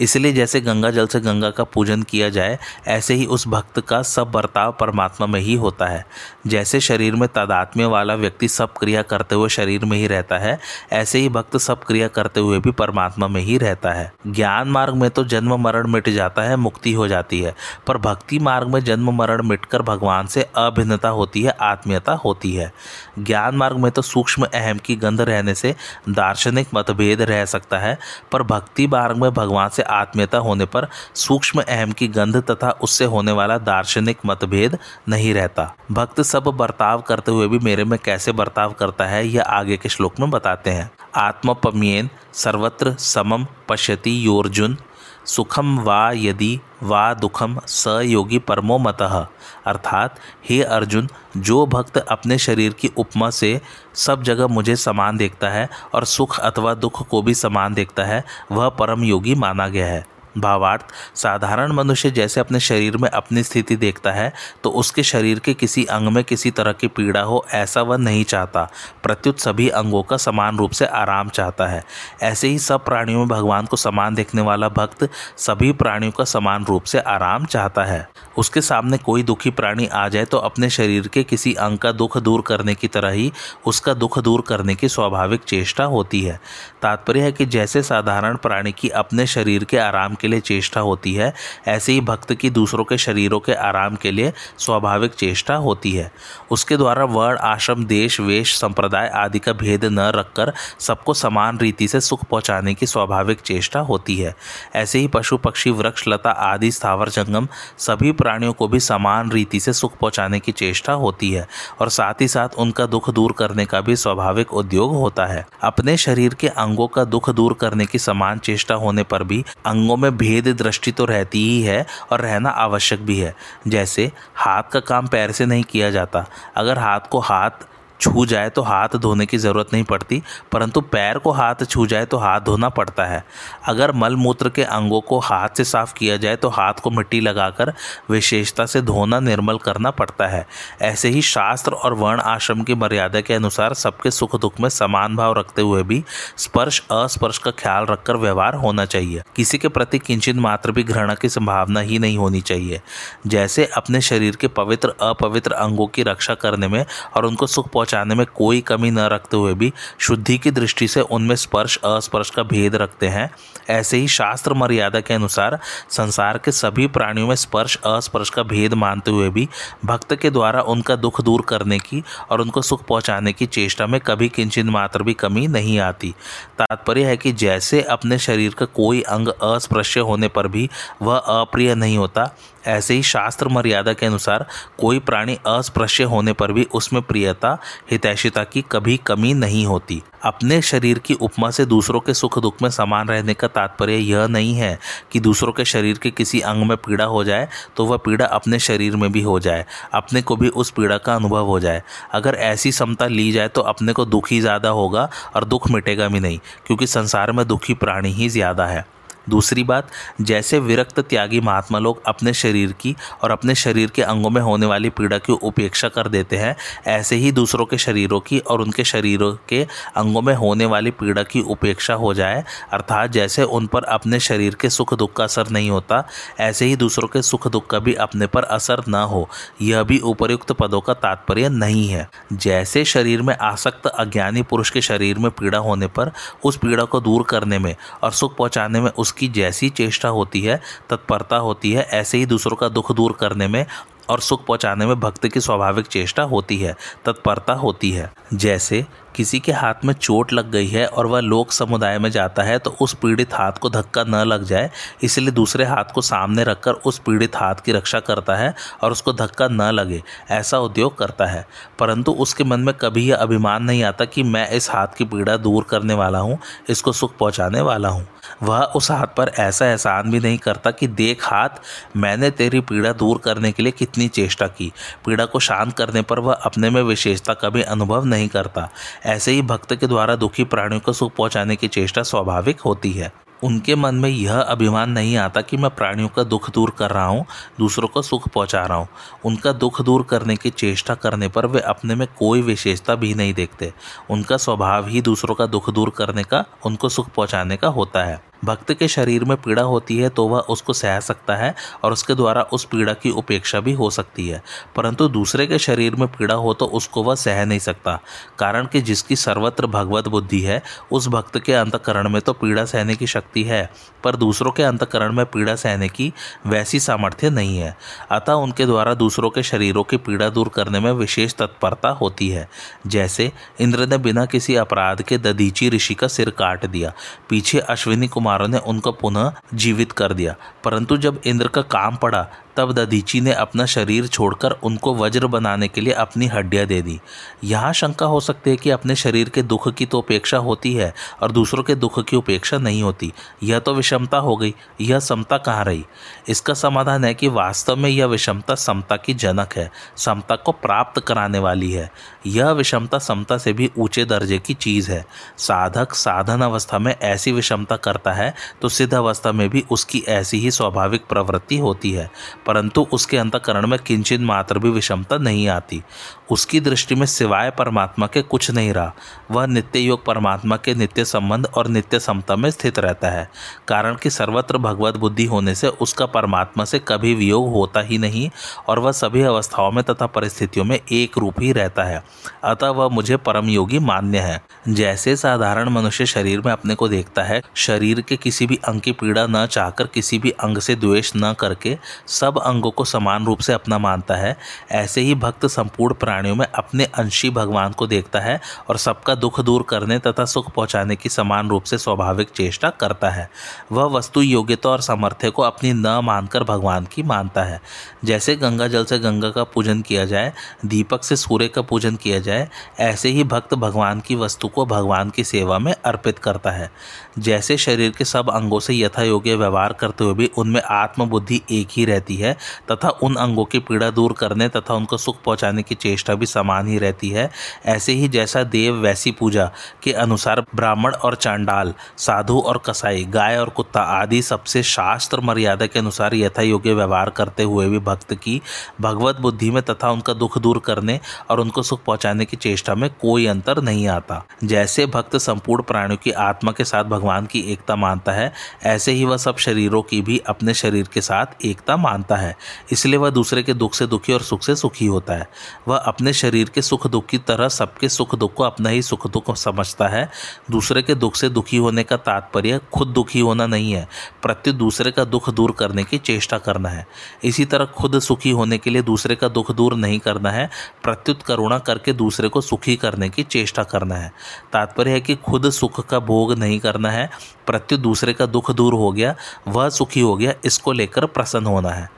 इसलिए जैसे गंगा जल से गंगा का पूजन किया जाए, ऐसे ही उस भक्त का सब बर्ताव परमात्मा में ही होता है। जैसे शरीर में तदात्म्य वाला व्यक्ति सब क्रिया करते हुए शरीर में ही रहता है, ऐसे ही भक्त सब क्रिया करते हुए भी परमात्मा में ही रहता है। ज्ञान मार्ग में तो जन्म मरण मिट जाता है, मुक्ति हो जाती है, पर भक्ति मार्ग में जन्म मरण मिटकर भगवान से अभिन्नता होती है, आत्मीयता होती है। ज्ञान मार्ग में तो सूक्ष्म अहम की गंध रहने से दार्शनिक मतभेद रह सकता है, पर भक्ति मार्ग में भगवान से आत्मीयता होने पर सूक्ष्म अहम की गंध तथा उससे होने वाला दार्शनिक मतभेद नहीं रहता। भक्त सब बर्ताव करते हुए भी मेरे में कैसे बर्ताव करता है, यह आगे के श्लोक में बताते हैं। आत्मपम्येन सर्वत्र समम पश्यति योर्जुन सुखम वा यदि वा दुखम स योगी परमो मतः। अर्थात, हे अर्जुन, जो भक्त अपने शरीर की उपमा से सब जगह मुझे समान देखता है और सुख अथवा दुख को भी समान देखता है, वह परम योगी माना गया है। भावार्थ, साधारण मनुष्य जैसे अपने शरीर में अपनी स्थिति देखता है तो उसके शरीर के किसी अंग में किसी तरह की पीड़ा हो, ऐसा वह नहीं चाहता। प्रत्युत सभी अंगों का समान रूप से आराम चाहता है। ऐसे ही सब प्राणियों में भगवान को समान देखने वाला भक्त सभी प्राणियों का समान रूप से आराम चाहता है। उसके सामने कोई दुखी प्राणी आ जाए तो अपने शरीर के किसी अंग का दुख दूर करने की तरह ही उसका दुख दूर करने की स्वाभाविक चेष्टा होती है। तात्पर्य है कि जैसे साधारण प्राणी की अपने शरीर के आराम के लिए चेष्टा होती है, ऐसे ही भक्त की दूसरों के शरीरों के आराम के लिए स्वाभाविक चेष्टा होती है। उसके द्वारा वर्ण, आश्रम, देश, वेश, संप्रदाय आदि का भेद न रखकर सबको समान रीति से सुख पहुँचाने की स्वाभाविक चेष्टा होती है। ऐसे ही पशु, पक्षी, वृक्ष, लता आदि, स्थावर, जंगम सभी प्राणियों को भी समान रीति से सुख पहुँचाने की चेष्टा होती है और साथ ही साथ उनका दुख दूर करने का भी स्वाभाविक उद्योग होता है। अपने शरीर के अंगों का दुख दूर करने की समान चेष्टा होने पर भी अंगों में भेद दृष्टि तो रहती ही है और रहना आवश्यक भी है। जैसे, हाथ का काम पैर से नहीं किया जाता। अगर हाथ को हाथ छू जाए तो हाथ धोने की ज़रूरत नहीं पड़ती, परंतु पैर को हाथ छू जाए तो हाथ धोना पड़ता है। अगर मल मूत्र के अंगों को हाथ से साफ़ किया जाए तो हाथ को मिट्टी लगाकर विशेषता से धोना निर्मल करना पड़ता है। ऐसे ही शास्त्र और वर्ण आश्रम की मर्यादा के अनुसार सबके सुख दुख में समान भाव रखते हुए भी स्पर्श, अस्पर्श का ख्याल रखकर व्यवहार होना चाहिए। किसी के प्रति किंचित मात्र भी घृणा की संभावना ही नहीं होनी चाहिए। जैसे अपने शरीर के पवित्र, अपवित्र अंगों की रक्षा करने में और उनको सुख पहुँचाने में कोई कमी न रखते हुए भी शुद्धि की दृष्टि से उनमें स्पर्श, अस्पर्श का भेद रखते हैं। ऐसे ही शास्त्र मर्यादा के अनुसार संसार के सभी प्राणियों में स्पर्श, अस्पर्श का भेद मानते हुए भी भक्त के द्वारा उनका दुख दूर करने की और उनको सुख पहुँचाने की चेष्टा में कभी किंचित मात्र भी कमी नहीं आती। तात्पर्य है कि जैसे अपने शरीर का कोई अंग अस्पृश्य होने पर भी वह अप्रिय नहीं होता ऐसे ही शास्त्र मर्यादा के अनुसार कोई प्राणी अस्पृश्य होने पर भी उसमें प्रियता, हितैषिता की कभी कमी नहीं होती। अपने शरीर की उपमा से दूसरों के सुख दुख में समान रहने का तात्पर्य यह नहीं है कि दूसरों के शरीर के किसी अंग में पीड़ा हो जाए तो वह पीड़ा अपने शरीर में भी हो जाए, अपने को भी उस पीड़ा का अनुभव हो जाए। अगर ऐसी समता ली जाए तो अपने को दुख ज़्यादा होगा और दुख मिटेगा भी नहीं, क्योंकि संसार में दुखी प्राणी ही ज़्यादा है। दूसरी बात, जैसे विरक्त त्यागी महात्मा लोग अपने शरीर की और अपने शरीर के अंगों में होने वाली पीड़ा की उपेक्षा कर देते हैं, ऐसे ही दूसरों के शरीरों की और उनके शरीरों के अंगों में होने वाली पीड़ा की उपेक्षा हो जाए, अर्थात जैसे उन पर अपने शरीर के सुख दुख का असर नहीं होता, ऐसे ही दूसरों के सुख दुख का भी अपने पर असर न हो, यह भी उपयुक्त पदों का तात्पर्य नहीं है। जैसे शरीर में आसक्त अज्ञानी पुरुष के शरीर में पीड़ा होने पर, उस पीड़ा को दूर करने में और सुख पहुँचाने में उस उसकी जैसी चेष्टा होती है, तत्परता होती है, ऐसे ही दूसरों का दुख दूर करने में और सुख पहुँचाने में भक्त की स्वाभाविक चेष्टा होती है, तत्परता होती है। जैसे किसी के हाथ में चोट लग गई है और वह लोक समुदाय में जाता है तो उस पीड़ित हाथ को धक्का न लग जाए, इसलिए दूसरे हाथ को सामने रखकर उस पीड़ित हाथ की रक्षा करता है और उसको धक्का न लगे, ऐसा उद्योग करता है। परंतु उसके मन में कभी यह अभिमान नहीं आता कि मैं इस हाथ की पीड़ा दूर करने वाला हूँ, इसको सुख पहुँचाने वाला हूँ। वह उस हाथ पर ऐसा एहसान भी नहीं करता कि देख हाथ, मैंने तेरी पीड़ा दूर करने के लिए कितनी चेष्टा की। पीड़ा को शांत करने पर वह अपने में विशेषता कभी अनुभव नहीं करता। ऐसे ही भक्त के द्वारा दुखी प्राणियों को सुख पहुँचाने की चेष्टा स्वाभाविक होती है। उनके मन में यह अभिमान नहीं आता कि मैं प्राणियों का दुख दूर कर रहा हूँ, दूसरों को सुख पहुँचा रहा हूँ। उनका दुख दूर करने की चेष्टा करने पर वे अपने में कोई विशेषता भी नहीं देखते। उनका स्वभाव ही दूसरों का दुख दूर करने का, उनको सुख पहुँचाने का होता है। भक्त के शरीर में पीड़ा होती है तो वह उसको सह सकता है और उसके द्वारा उस पीड़ा की उपेक्षा भी हो सकती है। परंतु दूसरे के शरीर में पीड़ा हो तो उसको वह सह नहीं सकता। कारण कि जिसकी सर्वत्र भगवत बुद्धि है, उस भक्त के अंतकरण में तो पीड़ा सहने की शक्ति है, पर दूसरों के अंतकरण में पीड़ा सहने की वैसी सामर्थ्य नहीं है। अतः उनके द्वारा दूसरों के शरीरों की पीड़ा दूर करने में विशेष तत्परता होती है। जैसे इंद्र ने बिना किसी अपराध के ददीची ऋषि का सिर काट दिया। पीछे अश्विनी कुमारों ने उनको पुनः जीवित कर दिया। परंतु जब इंद्र का काम पड़ा तब ददीची ने अपना शरीर छोड़कर उनको वज्र बनाने के लिए अपनी हड्डियाँ दे दी। यहाँ शंका हो सकती है कि अपने शरीर के दुख की तो उपेक्षा होती है और दूसरों के दुख की उपेक्षा नहीं होती। यह तो विषमता हो गई। यह समता कहाँ रही? इसका समाधान है कि वास्तव में यह विषमता समता की जनक है। समता को प्राप्त कराने वाली है। यह विषमता समता से भी ऊँचे दर्जे की चीज़ है। साधक साधन अवस्था में ऐसी विषमता करता है तो सिद्ध अवस्था में भी उसकी ऐसी ही स्वाभाविक प्रवृत्ति होती है। परंतु उसके अंतकरण में किंचित मात्र भी विषमता नहीं आती। उसकी दृष्टि में सिवाय परमात्मा के कुछ नहीं रहा। वह नित्य योग परमात्मा के नित्य संबंध और नित्य समता में स्थित रहता है। कारण कि सर्वत्र भगवत बुद्धि होने से उसका परमात्मा से कभी वियोग होता ही नहीं और वह सभी अवस्थाओं में तथा परिस्थितियों में एक रूप ही रहता है। अतः वह मुझे परम योगी मान्य है। जैसे साधारण मनुष्य शरीर में अपने को देखता है, शरीर के किसी भी अंग की पीड़ा न चाहकर किसी भी अंग से द्वेष न करके सब अंगों को समान रूप से अपना मानता है। ऐसे ही भक्त संपूर्ण प्राणियों में अपने अंशी भगवान को देखता है और सबका दुख दूर करने तथा सुख पहुँचाने की समान रूप से स्वाभाविक चेष्टा करता है। वह वस्तु योग्यता और सामर्थ्य को अपनी न मानकर भगवान की मानता है। जैसे गंगा जल से गंगा का पूजन किया जाए, दीपक से सूर्य का पूजन किया जाए, ऐसे ही भक्त भगवान की वस्तु को भगवान की सेवा में अर्पित करता है। जैसे शरीर के सब अंगों से यथा योग्य व्यवहार करते हुए भी उनमें आत्मबुद्धि एक ही रहती है तथा उन अंगों की पीड़ा दूर करने तथा उनको सुख पहुँचाने की चेष्टा भी समान ही रहती है। ऐसे ही जैसा देव, वैसी पूजा के अनुसार ब्राह्मण और चांडाल, साधु और कसाई, गाय और कुत्ता आदि सबसे शास्त्र मर्यादा के अनुसार यथा योग्य व्यवहार करते हुए भी भक्त की भगवत बुद्धि में तथा उनका दुख दूर करने और उनको सुख पहुँचाने की चेष्टा में कोई अंतर नहीं आता। जैसे भक्त संपूर्ण प्राणियों की आत्मा के साथ भगवान की एकता मानता है, ऐसे ही वह सब शरीरों की भी अपने शरीर के साथ एकता मानता है। इसलिए वह दूसरे के दुख से दुखी और सुख से सुखी होता है। वह अपने शरीर के सुख दुख की तरह सबके सुख दुख को अपना ही सुख दुख समझता है। दूसरे के दुख से दुखी होने का तात्पर्य खुद दुखी होना नहीं है। प्रत्युत दूसरे का दुख दूर करने की चेष्टा करना है। इसी तरह खुद सुखी होने के लिए दूसरे का दुख दूर नहीं करना है। प्रत्युत करुणा करके दूसरे को सुखी करने की चेष्टा करना है। तात्पर्य है कि खुद सुख का भोग नहीं करना है। प्रत्युत दूसरे का दुख दूर हो गया, वह सुखी हो गया, इसको लेकर प्रसन्न होना है।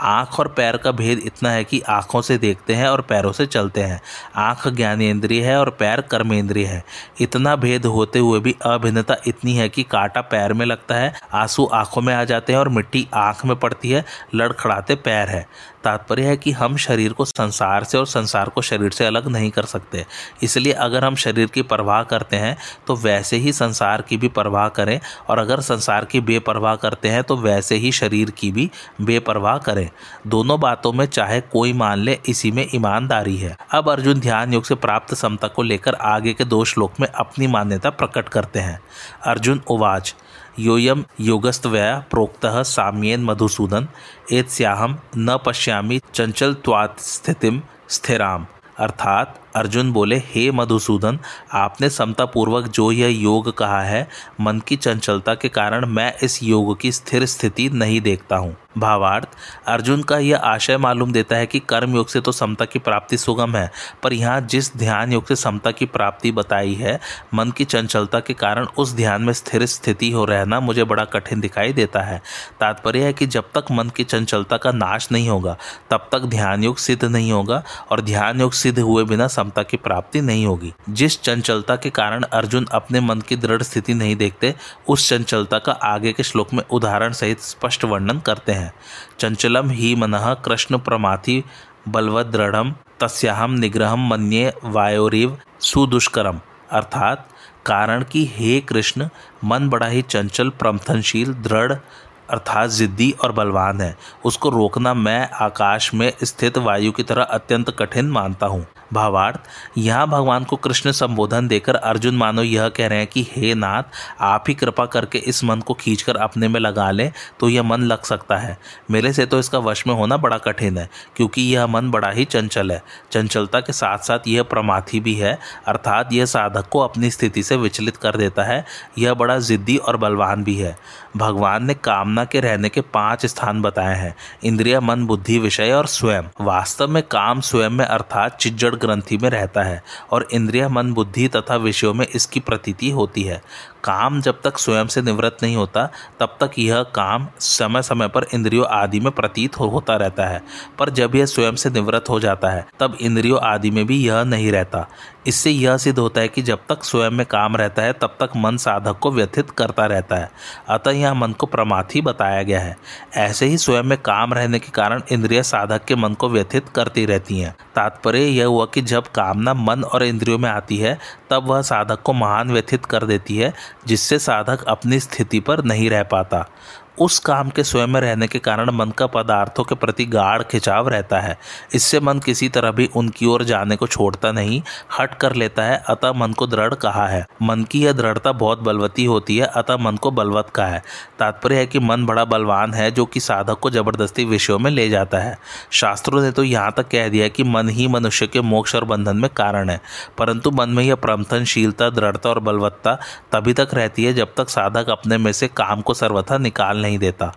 आँख और पैर का भेद इतना है कि आँखों से देखते हैं और पैरों से चलते हैं। आँख ज्ञानेन्द्रिय है और पैर कर्मेंद्रिय है। इतना भेद होते हुए भी अभिन्नता इतनी है कि कांटा पैर में लगता है, आँसू आँखों में आ जाते हैं और मिट्टी आँख में पड़ती है, लड़खड़ाते पैर है। तात्पर्य है कि हम शरीर को संसार से और संसार को शरीर से अलग नहीं कर सकते। इसलिए अगर हम शरीर की परवाह करते हैं तो वैसे ही संसार की भी परवाह करें और अगर संसार की बेपरवाह करते हैं तो वैसे ही शरीर की भी बेपरवाह करें। दोनों बातों में चाहे कोई मान ले, इसी में ईमानदारी है। अब अर्जुन ध्यान योग से प्राप्त समता को लेकर आगे के दो श्लोक में अपनी मान्यता प्रकट करते हैं। अर्जुन उवाच, योयम योगस्तव्य प्रोक्त साम्येन मधुसूदन, एत्स्याहम न पश्यामी चंचल स्थितिम स्थिराम। अर्थात अर्जुन बोले, हे मधुसूदन, आपने समतापूर्वक जो यह योग कहा है, मन की चंचलता के कारण मैं इस योग की स्थिर स्थिति नहीं देखता हूँ। भावार्थ, अर्जुन का यह आशय मालूम देता है कि कर्म योग से तो समता की प्राप्ति सुगम है, पर यहाँ जिस ध्यान योग से समता की प्राप्ति बताई है, मन की चंचलता के कारण उस ध्यान में स्थिर स्थिति हो रहना मुझे बड़ा कठिन दिखाई देता है। तात्पर्य है कि जब तक मन की चंचलता का नाश नहीं होगा, तब तक ध्यान योग सिद्ध नहीं होगा और ध्यान योग सिद्ध हुए बिना समता की प्राप्ति नहीं होगी। जिस चंचलता के कारण अर्जुन अपने मन की दृढ़ स्थिति नहीं देखते, उस चंचलता का आगे के श्लोक में उदाहरण सहित स्पष्ट वर्णन करते हैं। चंचलम ही मन कृष्ण प्रमाथि बलवत दृढ़ तस्याहम निग्रह मन्ये वायोरिव सुदुष्करम अर्थात कारण कि हे कृष्ण, मन बड़ा ही चंचल, प्रमथनशील, दृढ़, अर्थात ज़िद्दी और बलवान है। उसको रोकना मैं आकाश में स्थित वायु की तरह अत्यंत कठिन मानता हूँ। भावार्थ, यहाँ भगवान को कृष्ण संबोधन देकर अर्जुन मानो यह कह रहे हैं कि, हे नाथ, आप ही कृपा करके इस मन को खींचकर अपने में लगा लें तो यह मन लग सकता है। मेरे से तो इसका वश में होना बड़ा कठिन है, क्योंकि यह मन बड़ा ही चंचल है। चंचलता के साथ साथ यह प्रमाथी भी है, अर्थात यह साधक को अपनी स्थिति से विचलित कर देता है, यह बड़ा जिद्दी और बलवान भी है। भगवान ने कामना के रहने के पाँच स्थान बताए हैं, इंद्रिया, मन, बुद्धि, विषय और स्वयं। वास्तव में काम स्वयं में, अर्थात चिज्जड़ ग्रंथि में रहता है और इंद्रिया मन बुद्धि तथा विषयों में इसकी प्रतीति होती है। काम जब तक स्वयं से निवृत्त नहीं होता तब तक यह काम समय समय पर इंद्रियों आदि में प्रतीत हो, होता रहता है। पर जब यह स्वयं से निवृत्त हो जाता है तब इंद्रियों आदि में भी यह नहीं रहता। इससे यह सिद्ध होता है कि जब तक स्वयं में काम रहता है, तब तक मन साधक को व्यथित करता रहता है। अतः यह मन को प्रमाथी बताया गया है। ऐसे ही स्वयं में काम रहने के कारण इंद्रिय साधक के मन को व्यथित करती रहती हैं। तात्पर्य यह हुआ कि जब कामना मन और इंद्रियों में आती है, तब वह साधक को महान व्यथित कर देती है, जिससे साधक अपनी स्थिति पर नहीं रह पाता। उस काम के स्वयं में रहने के कारण मन का पदार्थों के प्रति गाढ़ खिंचाव रहता है। इससे मन किसी तरह भी उनकी ओर जाने को छोड़ता नहीं, हट कर लेता है, अतः मन को दृढ़ कहा है। मन की यह दृढ़ता बहुत बलवती होती है, अतः मन को बलवत कहा है। तात्पर्य है कि मन बड़ा बलवान है, जो कि साधक को ज़बरदस्ती विषयों में ले जाता है। शास्त्रों ने तो यहाँ तक कह दिया कि मन ही मनुष्य के मोक्ष और बंधन में कारण है। परंतु मन में यह प्रमथनशीलता, दृढ़ता और बलवत्ता तभी तक रहती है जब तक साधक अपने में से काम को सर्वथा निकाल नहीं देता।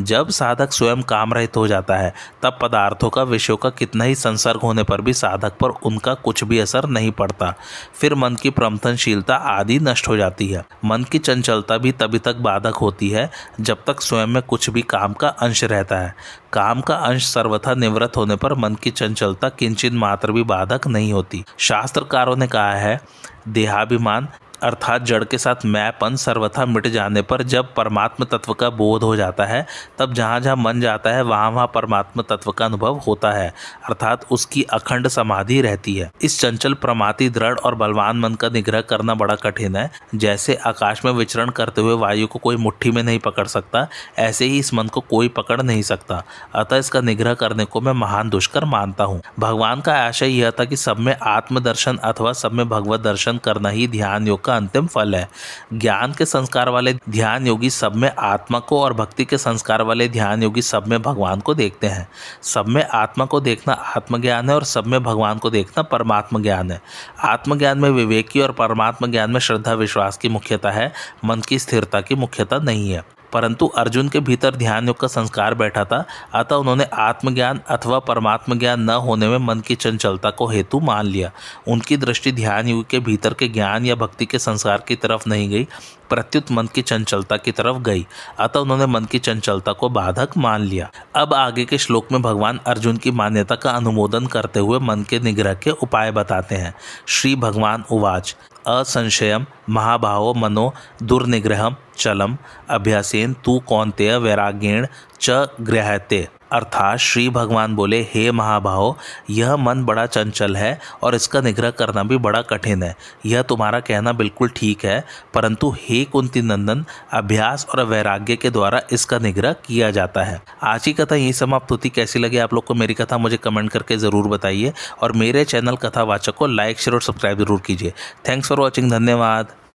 जब साधक स्वयं काम रहित हो जाता है, तब पदार्थों का, विषयों का कितना ही संसर्ग होने पर भी साधक पर उनका कुछ भी असर नहीं पड़ता। फिर मन की प्रमथनशीलता आदि नष्ट हो जाती है। मन की चंचलता भी तभी तक बाधक होती है, जब तक स्वयं में कुछ भी काम का अंश रहता है। काम का अंश सर्वथा निवृत्त होने पर मन की चंचलता किंचित मात्र भी बाधक नहीं होती। शास्त्रकारों ने कहा है, देहाभिमान अर्थात जड़ के साथ मैपन सर्वथा मिट जाने पर जब परमात्म तत्व का बोध हो जाता है, तब जहाँ जहाँ मन जाता है, वहाँ वहाँ परमात्म तत्व का अनुभव होता है, अर्थात उसकी अखंड समाधि रहती है। इस चंचल, प्रमाति, दृढ़ और बलवान मन का निग्रह करना बड़ा कठिन है। जैसे आकाश में विचरण करते हुए वायु को कोई मुट्ठी में नहीं पकड़ सकता, ऐसे ही इस मन को कोई पकड़ नहीं सकता। अतः इसका निग्रह करने को मैं महान दुष्कर मानता हूँ। भगवान का आशय यह था कि सब में आत्मदर्शन अथवा सब में भगवत दर्शन करना ही ध्यान योग का अंतिम फल है। ज्ञान के संस्कार वाले ध्यान योगी सब में आत्मा को और भक्ति के संस्कार वाले ध्यान योगी सब में भगवान को देखते हैं। सब में आत्मा को देखना आत्मज्ञान है और सब में भगवान को देखना परमात्म ज्ञान है। आत्मज्ञान में विवेकी और परमात्म ज्ञान में श्रद्धा विश्वास की मुख्यता है, मन की स्थिरता की मुख्यता नहीं है। परंतु अर्जुन के भीतर ध्यान योग का संस्कार बैठा था, अतः उन्होंने आत्मज्ञान अथवा परमात्म ज्ञान न होने में मन की चंचलता को हेतु मान लिया। उनकी दृष्टि ध्यान युग के भीतर के ज्ञान या भक्ति के संस्कार की तरफ़ नहीं गई। प्रत्युत मन की चंचलता की तरफ़ गई। अतः उन्होंने मन की चंचलता को बाधक मान लिया। अब आगे के श्लोक में भगवान अर्जुन की मान्यता का अनुमोदन करते हुए मन के निग्रह के उपाय बताते हैं। श्री भगवान उवाच, असंशयम, महाभाव मनो, दुर्निग्रहम, चलम, अभ्यासेन तू कौनतेय वैराग्यण च गृहते अर्थात श्री भगवान बोले, हे महाभाव, यह मन बड़ा चंचल है और इसका निग्रह करना भी बड़ा कठिन है। यह तुम्हारा कहना बिल्कुल ठीक है, परंतु हे कुंती नंदन, अभ्यास और वैराग्य के द्वारा इसका निग्रह किया जाता है। आज की कथा यही समाप्त होती। कैसी लगी आप लोग को मेरी कथा, मुझे कमेंट करके ज़रूर बताइए। और मेरे चैनल कथावाचक को लाइक, शेयर और सब्सक्राइब ज़रूर कीजिए। थैंक्स फॉर वॉचिंग, धन्यवाद।